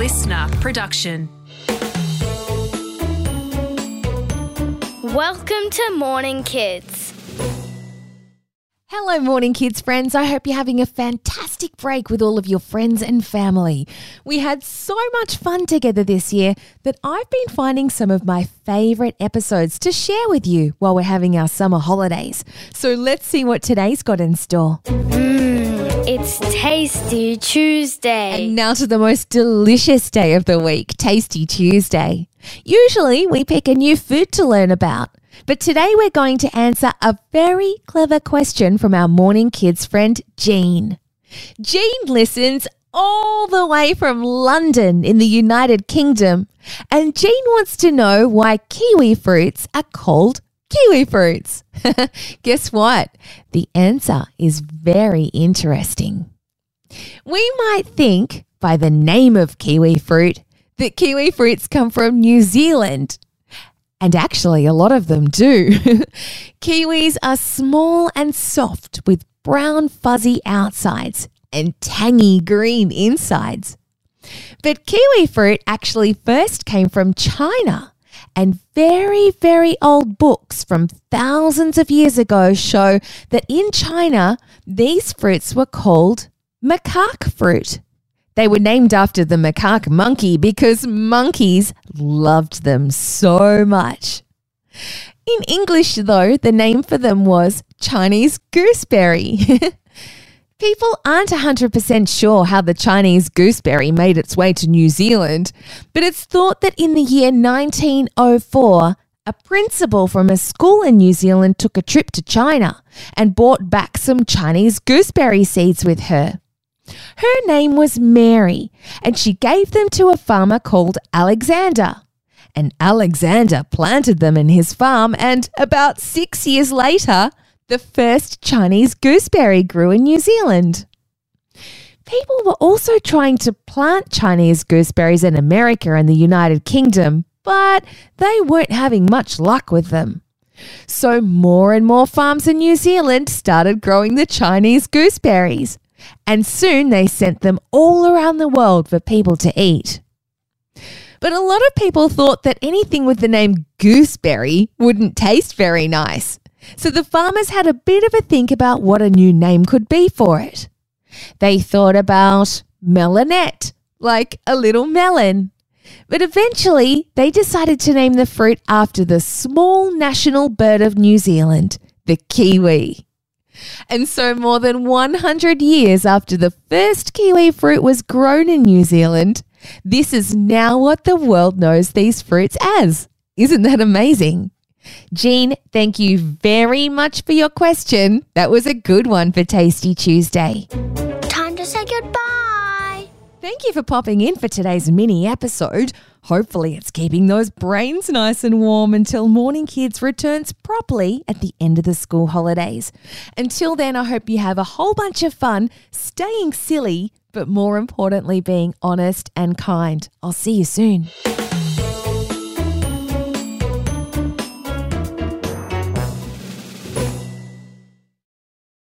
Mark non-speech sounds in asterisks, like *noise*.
LiSTNR production. Welcome to Morning Kids. Hello, Morning Kids friends. I hope you're having a fantastic break with all of your friends and family. We had so much fun together this year that I've been finding some of my favourite episodes to share with you while we're having our summer holidays. So let's see what today's got in store. It's Tasty Tuesday. And now to the most delicious day of the week, Tasty Tuesday. Usually we pick a new food to learn about. But today we're going to answer a very clever question from our morning kids friend, Jean. Jean listens all the way from London in the United Kingdom, and Jean wants to know why kiwi fruits are called kiwi fruits. *laughs* Guess what? The answer is very interesting. We might think by the name of kiwi fruit that kiwi fruits come from New Zealand. And actually, a lot of them do. *laughs* Kiwis are small and soft with brown fuzzy outsides and tangy green insides. But kiwi fruit actually first came from China. And very, very old books from thousands of years ago show that in China, these fruits were called macaque fruit. They were named after the macaque monkey because monkeys loved them so much. In English, though, the name for them was Chinese gooseberry. *laughs* People aren't 100% sure how the Chinese gooseberry made its way to New Zealand, but it's thought that in the year 1904, a principal from a school in New Zealand took a trip to China and brought back some Chinese gooseberry seeds with her. Her name was Mary, and she gave them to a farmer called Alexander. And Alexander planted them in his farm, and about six years later, the first Chinese gooseberry grew in New Zealand. People were also trying to plant Chinese gooseberries in America and the United Kingdom, but they weren't having much luck with them. So, more and more farms in New Zealand started growing the Chinese gooseberries and soon they sent them all around the world for people to eat. But a lot of people thought that anything with the name gooseberry wouldn't taste very nice. So the farmers had a bit of a think about what a new name could be for it. They thought about melonette, like a little melon. But eventually, they decided to name the fruit after the small national bird of New Zealand, the kiwi. And so, more than 100 years after the first kiwi fruit was grown in New Zealand, this is now what the world knows these fruits as. Isn't that amazing? Jean, thank you very much for your question. That was a good one for Tasty Tuesday. Time to say goodbye. Thank you for popping in for today's mini episode. Hopefully, it's keeping those brains nice and warm until Morning Kids returns properly at the end of the school holidays. Until then, I hope you have a whole bunch of fun staying silly, but more importantly, being honest and kind. I'll see you soon.